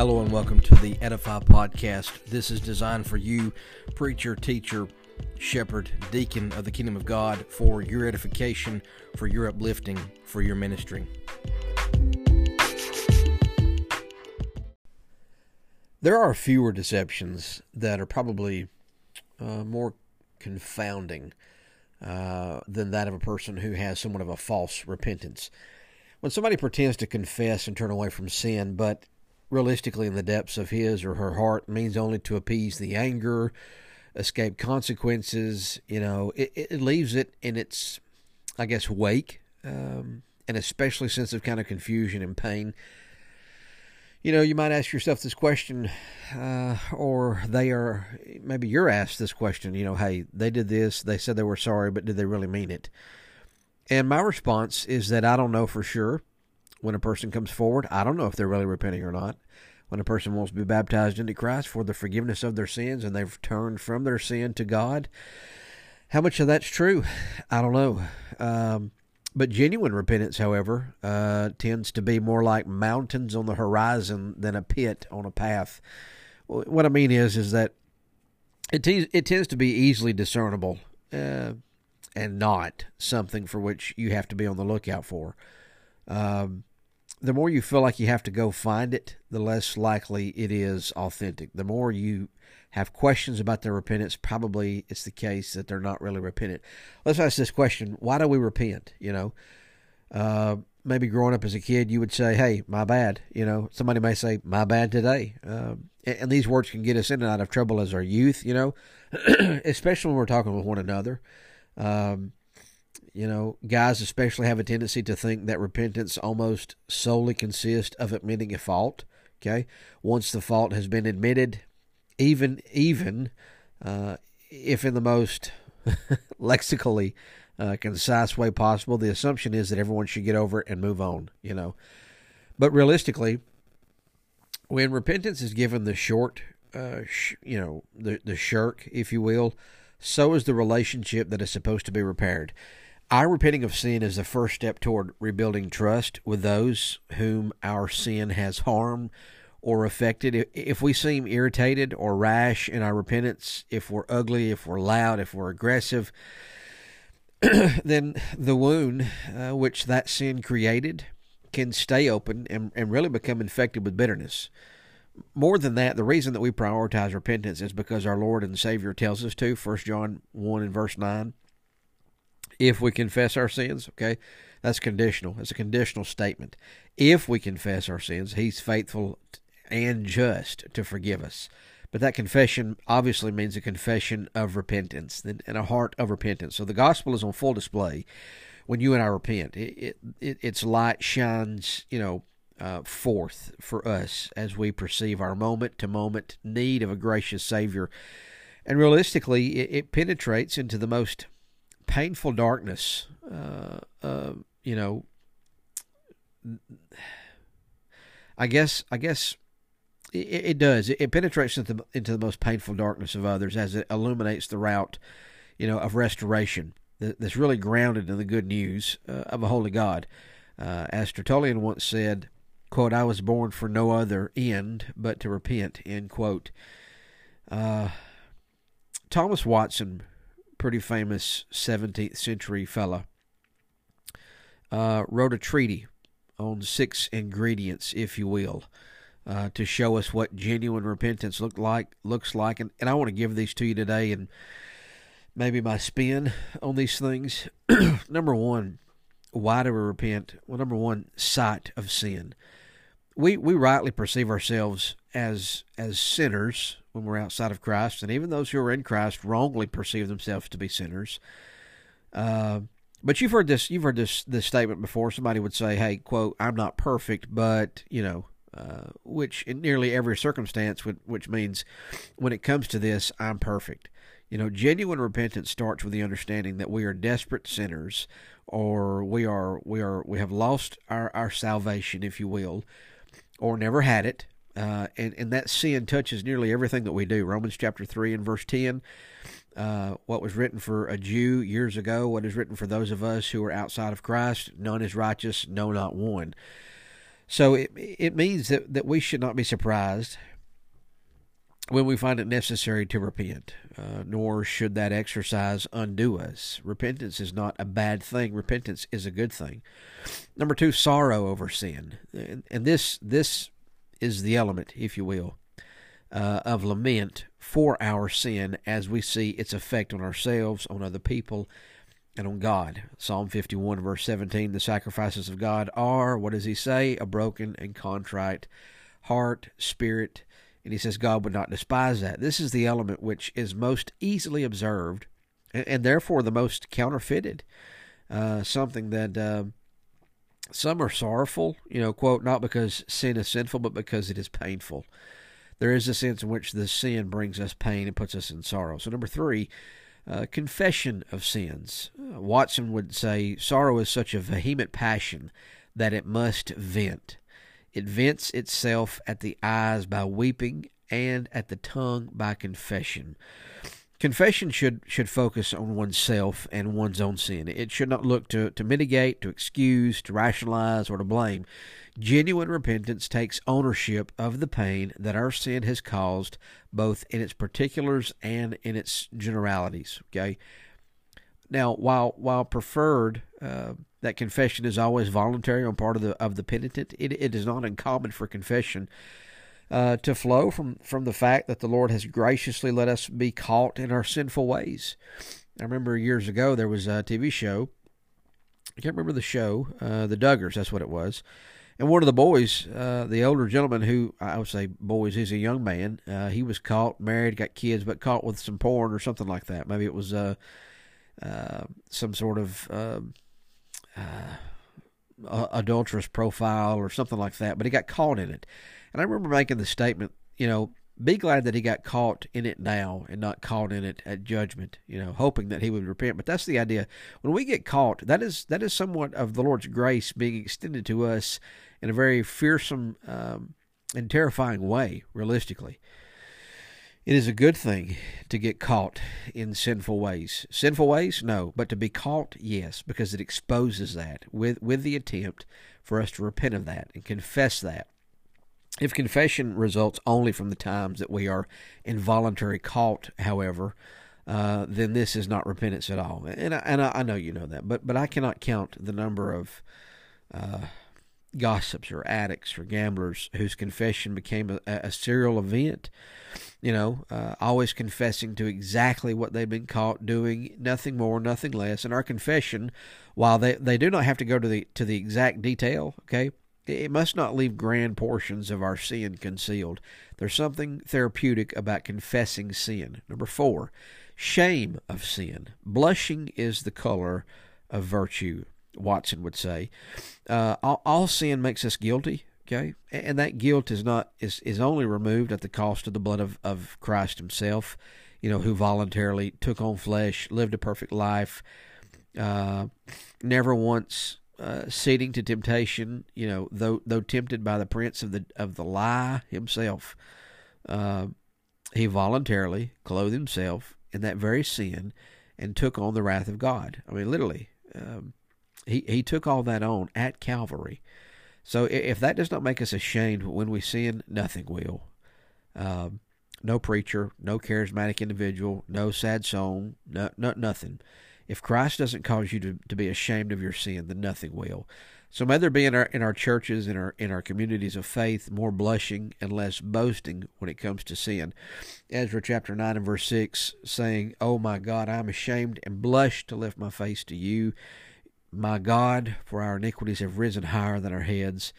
Hello and welcome to the Edify Podcast. This is designed for you, preacher, teacher, shepherd, deacon of the kingdom of God, for your edification, for your uplifting, for your ministry. There are fewer deceptions that are probably uh, more confounding uh, than that of a person who has somewhat of a false repentance. When somebody pretends to confess and turn away from sin, but realistically in the depths of his or her heart means only to appease the anger, escape consequences. You know, it, it leaves it in its, I guess, wake, um, and especially sense of kind of confusion and pain. You know, you might ask yourself this question, uh, or they are, maybe you're asked this question, you know, hey, they did this, they said they were sorry, but did they really mean it? And my response is that I don't know for sure when a person comes forward. I don't know if they're really repenting or not. When a person wants to be baptized into Christ for the forgiveness of their sins and they've turned from their sin to God, how much of that's true? I don't know. Um, but genuine repentance, however, uh, tends to be more like mountains on the horizon than a pit on a path. What I mean is, is that it te- it tends to be easily discernible, uh, and not something for which you have to be on the lookout for. Um, the more you feel like you have to go find it, the less likely it is authentic. The more you have questions about their repentance, probably it's the case that they're not really repentant. Let's ask this question: Why do we repent? You know, uh, maybe growing up as a kid, you would say, "Hey, my bad." You know, somebody may say, "My bad today," um, and, and, these words can get us in and out of trouble as our youth. You know, especially when we're talking with one another. Um, you know, guys especially have a tendency to think that repentance almost solely consists of admitting a fault. Okay, once the fault has been admitted, even even uh, if in the most lexically uh, concise way possible, the assumption is that everyone should get over it and move on. You know, but realistically, when repentance is given the short, uh, sh- you know, the the shirk, if you will, so is the relationship that is supposed to be repaired. Our repenting of sin is the first step toward rebuilding trust with those whom our sin has harmed or affected. If we seem irritated or rash in our repentance, if we're ugly, if we're loud, if we're aggressive, then the wound uh, which that sin created can stay open and, and really become infected with bitterness. More than that, the reason that we prioritize repentance is because our Lord and Savior tells us to. 1 John 1 and verse 9 if we confess our sins, okay? That's conditional. It's a conditional statement. If we confess our sins, He's faithful and just to forgive us. But that confession obviously means a confession of repentance and a heart of repentance. So the gospel is on full display when you and I repent. It, it, its light shines, you know, uh, forth for us as we perceive our moment to moment need of a gracious Savior. And realistically, it, it penetrates into the most painful darkness. Uh, uh, you know, I guess I guess it, it does. It, it, penetrates into the, into the most painful darkness of others as it illuminates the route, you know, of restoration that's really grounded in the good news uh, of a holy God. Uh, as Tertullian once said, "quote I was born for no other end but to repent." End quote. Uh, Thomas Watson pretty famous 17th century fella, uh, wrote a treaty on six ingredients, if you will, uh, to show us what genuine repentance looked like looks like. And, and I want to give these to you today and maybe my spin on these things. number one, why do we repent? Well, number one, sight of sin. We we rightly perceive ourselves as as sinners when we're outside of Christ, and even those who are in Christ wrongly perceive themselves to be sinners. Uh, but you've heard this you've heard this this statement before. Somebody would say, "Hey, quote, I'm not perfect, but you know." Uh, which in nearly every circumstance, would, which means when it comes to this, I'm perfect. You know, genuine repentance starts with the understanding that we are desperate sinners, or we are we are we have lost our, our salvation, if you will, or never had it, uh, and, and that sin touches nearly everything that we do. Romans chapter 3 and verse 10. Uh, what was written for a Jew years ago, what is written for those of us who are outside of Christ, none is righteous, no, not one. So it it means that, that we should not be surprised when we find it necessary to repent, uh, nor should that exercise undo us. Repentance is not a bad thing. Repentance is a good thing. Number two, sorrow over sin, and, and this this is the element, if you will, uh, of lament for our sin as we see its effect on ourselves, on other people, and on God. Psalm 51, verse 17 The sacrifices of God are, what does he say? A broken and contrite heart, spirit. And he says God would not despise that. This is the element which is most easily observed and, and therefore the most counterfeited. Uh, something that uh, some are sorrowful, you know, quote, not because sin is sinful, but because it is painful. There is a sense in which the sin brings us pain and puts us in sorrow. So, number three, uh, confession of sins. Uh, Watson would say sorrow is such a vehement passion that it must vent. It vents itself at the eyes by weeping and at the tongue by confession. Confession should should focus on oneself and one's own sin. It should not look to, to mitigate, to excuse, to rationalize, or to blame. Genuine repentance takes ownership of the pain that our sin has caused, both in its particulars and in its generalities. Okay. Now, while while preferred uh, that confession is always voluntary on part of the of the penitent, it, it is not uncommon for confession uh, to flow from from the fact that the Lord has graciously let us be caught in our sinful ways. I remember years ago there was a TV show. I can't remember the show, uh, the Duggars. That's what it was. And one of the boys, uh, the older gentleman who I would say boys, he's a young man. Uh, he was caught, married, got kids, but caught with some porn or something like that. Maybe it was uh, uh, some sort of um, uh, adulterous profile or something like that. But he got caught in it. And I remember making the statement, you know, be glad that he got caught in it now and not caught in it at judgment, you know, hoping that he would repent. But that's the idea. When we get caught, that is that is somewhat of the Lord's grace being extended to us in a very fearsome um, and terrifying way, realistically. It is a good thing to get caught in sinful ways. Sinful ways? No. But to be caught? Yes, because it exposes that with, with the attempt for us to repent of that and confess that. If confession results only from the times that we are involuntary caught, however, uh, then this is not repentance at all. And I, and I, know you know that, but but I cannot count the number of uh, gossips or addicts or gamblers whose confession became a, a serial event. You know, uh, always confessing to exactly what they've been caught doing, nothing more, nothing less. And our confession, while they, they do not have to go to the to the exact detail, okay, it must not leave grand portions of our sin concealed. There's something therapeutic about confessing sin. Number four, shame of sin. Blushing is the color of virtue. Watson would say. Uh, all, all, sin makes us guilty, okay, and that guilt is not is is only removed at the cost of the blood of of Christ Himself, you know, who voluntarily took on flesh, lived a perfect life, uh, never once uh, ceding to temptation, you know, though though tempted by the prince of the of the lie himself, uh, he voluntarily clothed himself in that very sin and took on the wrath of God. I mean, literally. Um, he, he took all that on at Calvary. So if that does not make us ashamed when we sin, nothing will. Um, no preacher, no charismatic individual, no sad song, no, no, nothing. If Christ doesn't cause you to, to be ashamed of your sin, then nothing will. So may there be in our in our churches, in our in our communities of faith, more blushing and less boasting when it comes to sin. Ezra chapter nine and verse six, saying, "Oh my God, I am ashamed and blush to lift my face to you." My God, for our iniquities have risen higher than our heads,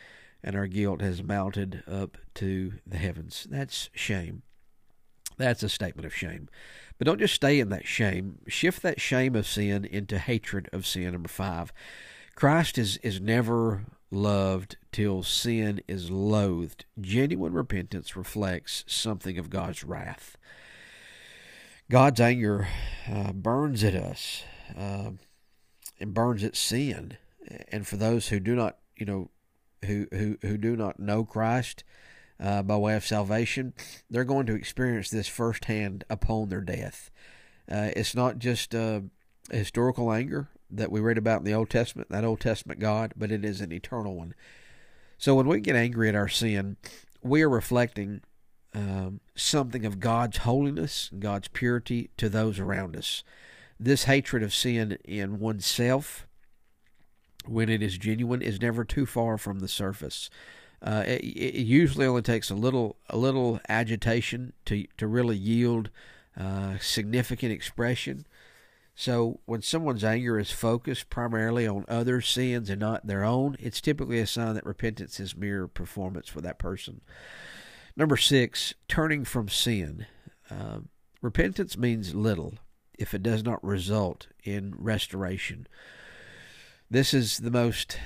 and our guilt has mounted up to the heavens. That's shame. That's a statement of shame. But don't just stay in that shame. Shift that shame of sin into hatred of sin. Number five. Christ is, is never loved till sin is loathed. Genuine repentance reflects something of God's wrath. God's anger uh, burns at us. Uh, and burns at sin. And for those who do not, you know, who who who do not know Christ uh, by way of salvation, they're going to experience this firsthand upon their death. Uh, it's not just uh, historical anger that we read about in the Old Testament, that Old Testament God, but it is an eternal one. So when we get angry at our sin, we are reflecting um, something of God's holiness and God's purity to those around us. This hatred of sin in oneself, when it is genuine, is never too far from the surface. Uh, it, it, usually only takes a little a little agitation to to really yield uh, significant expression. So when someone's anger is focused primarily on other sins and not their own, it's typically a sign that repentance is mere performance for that person. Number six, turning from sin. Uh, repentance means little if it does not result in restoration. This is the most.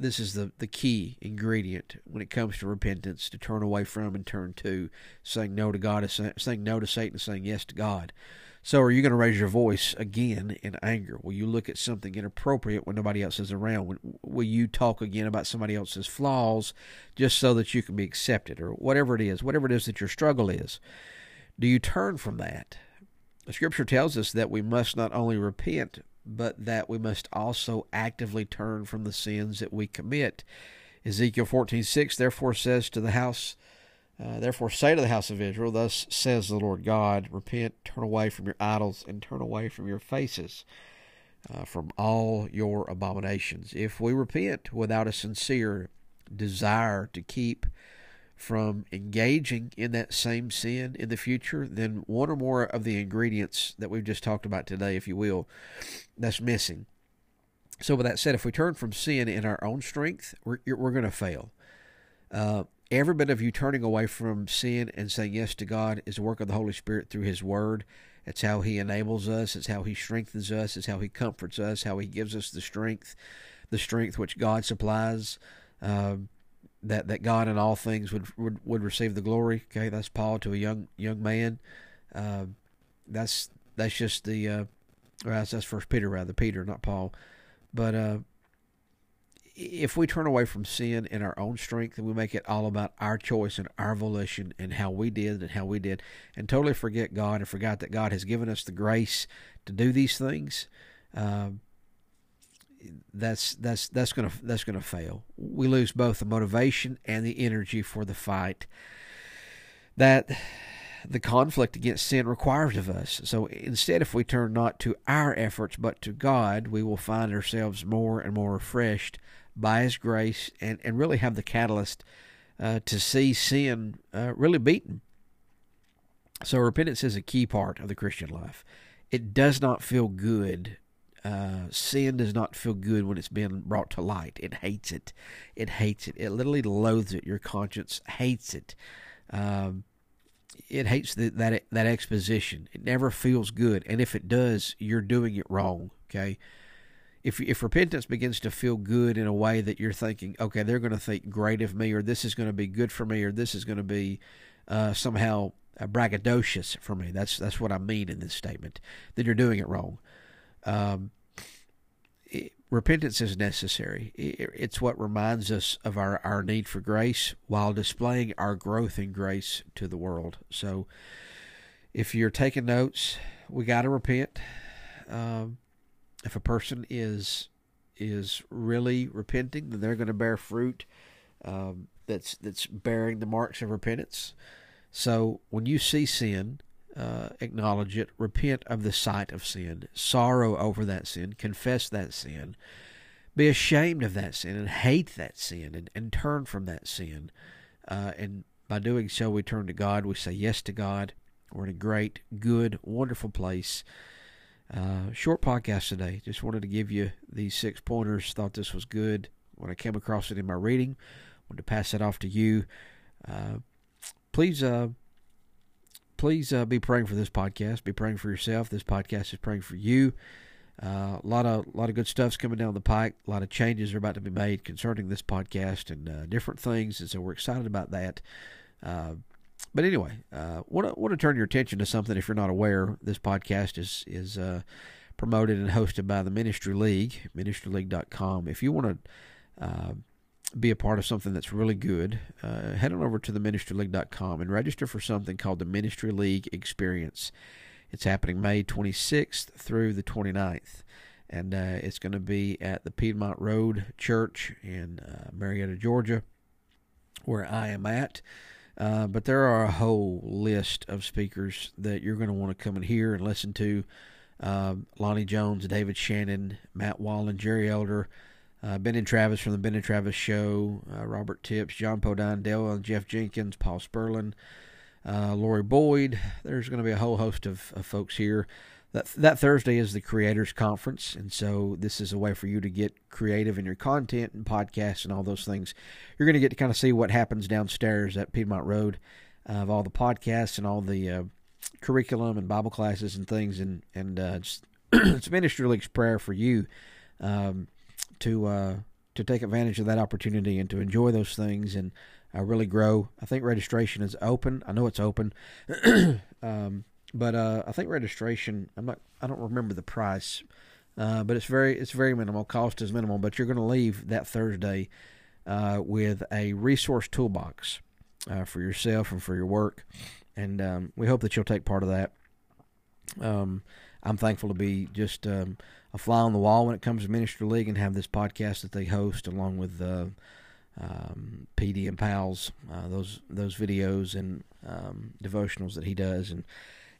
This is the, the key ingredient when it comes to repentance to turn away from and turn to saying no to God, saying no to Satan, saying yes to God. So, are you going to raise your voice again in anger? Will you look at something inappropriate when nobody else is around? Will you talk again about somebody else's flaws just so that you can be accepted, or whatever it is, whatever it is that your struggle is? Do you turn from that? The scripture tells us that we must not only repent, but that we must also actively turn from the sins that we commit. Ezekiel 14:6 therefore says to the house uh, therefore, say to the house of Israel, Thus says the Lord God, Repent, turn away from your idols, and turn away from your faces, uh, from all your abominations. If we repent without a sincere desire to keep from engaging in that same sin in the future, then one or more of the ingredients that we've just talked about today, if you will, that's missing. So, with that said, if we turn from sin in our own strength, we're, we're going to fail. Uh, Every bit of you turning away from sin and saying yes to God is a work of the Holy Spirit through His Word. It's how He enables us. It's how He strengthens us. It's how He comforts us. How He gives us the strength, the strength which God supplies. Uh, that that God in all things would, would would receive the glory. Okay, that's Paul to a young young man. Uh, that's that's just the uh, that's, that's First Peter rather Peter, not Paul. But uh, if we turn away from sin in our own strength and we make it all about our choice and our volition and how we did and how we did and totally forget God and forgot that God has given us the grace to do these things, uh, that's that's that's gonna that's gonna fail. We lose both the motivation and the energy for the fight that the conflict against sin requires of us. So instead, if we turn not to our efforts but to God, we will find ourselves more and more refreshed by His grace and, and really have the catalyst uh, to see sin uh, really beaten. So repentance is a key part of the Christian life. It does not feel good. Uh, sin does not feel good when it's been brought to light. It hates it. It hates it. It literally loathes it. Your conscience hates it. Um, it hates the, that that exposition. It never feels good, and if it does, you're doing it wrong. Okay, if if repentance begins to feel good in a way that you're thinking, okay, they're going to think great of me, or this is going to be good for me, or this is going to be uh, somehow braggadocious for me. That's that's what I mean in this statement. Then you're doing it wrong. Um, it, repentance is necessary. It, it's what reminds us of our, our need for grace while displaying our growth in grace to the world. So, if you're taking notes, we got to repent. Um, if a person is is really repenting, then they're going to bear fruit um, that's that's bearing the marks of repentance. So when you see sin, uh, acknowledge it, repent of the sight of sin, sorrow over that sin, confess that sin, be ashamed of that sin, and hate that sin, and, and turn from that sin. Uh, and by doing so, we turn to God. We say yes to God. We're in a great, good, wonderful place. Uh, short podcast today. Just wanted to give you these six pointers. Thought this was good when I came across it in my reading. Wanted to pass it off to you. Uh, please, uh, please uh, be praying for this podcast. Be praying for yourself. This podcast is praying for you. Uh, a lot of a lot of good stuff's coming down the pike. A lot of changes are about to be made concerning this podcast and uh, different things, and so we're excited about that. But anyway, uh, want to want to turn your attention to something. If you're not aware, this podcast is is uh, promoted and hosted by the Ministry League, ministryleague.com. If you want to uh, be a part of something that's really good, uh, head on over to the ministryleague.com and register for something called the Ministry League Experience. It's happening May 26th through the 29th. and uh, it's going to be at the Piedmont Road Church in uh, Marietta, Georgia, where I am at. Uh, but there are a whole list of speakers that you're going to want to come and hear and listen to. Uh, Lonnie Jones, David Shannon, Matt Wallen, Jerry Elder, uh, Ben and Travis from the Ben and Travis Show, uh, Robert Tips, John Podine, Dale and Jeff Jenkins, Paul Sperlin, uh, Lori Boyd. There's going to be a whole host of, of folks here. That that Thursday is the Creators Conference, and so this is a way for you to get creative in your content and podcasts and all those things. You're going to get to kind of see what happens downstairs at Piedmont Road uh, of all the podcasts and all the uh, curriculum and Bible classes and things, and and uh, it's, it's Ministry League's prayer for you um, to uh, to take advantage of that opportunity and to enjoy those things and uh, really grow. I think registration is open. I know it's open. um, but uh, I think registration. I'm not. I don't remember the price, uh, but it's very it's very minimal. Cost is minimal. But you're going to leave that Thursday uh, with a resource toolbox uh, for yourself and for your work, and um, we hope that you'll take part of that. Um, I'm thankful to be just um, a fly on the wall when it comes to Ministry League and have this podcast that they host along with uh, um, PD and Pals, uh, those those videos and um, devotionals that he does and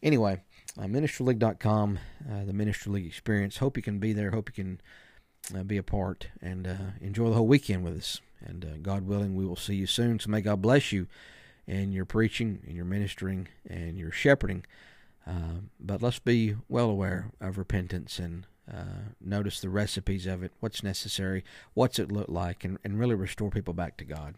Anyway, uh, ministryleague.com, uh, the Ministry League experience. Hope you can be there. Hope you can uh, be a part and uh, enjoy the whole weekend with us. And uh, God willing, we will see you soon. So may God bless you in your preaching, in your ministering, and your shepherding. Uh, but let's be well aware of repentance and uh, notice the recipes of it, what's necessary, what's it look like, and, and really restore people back to God.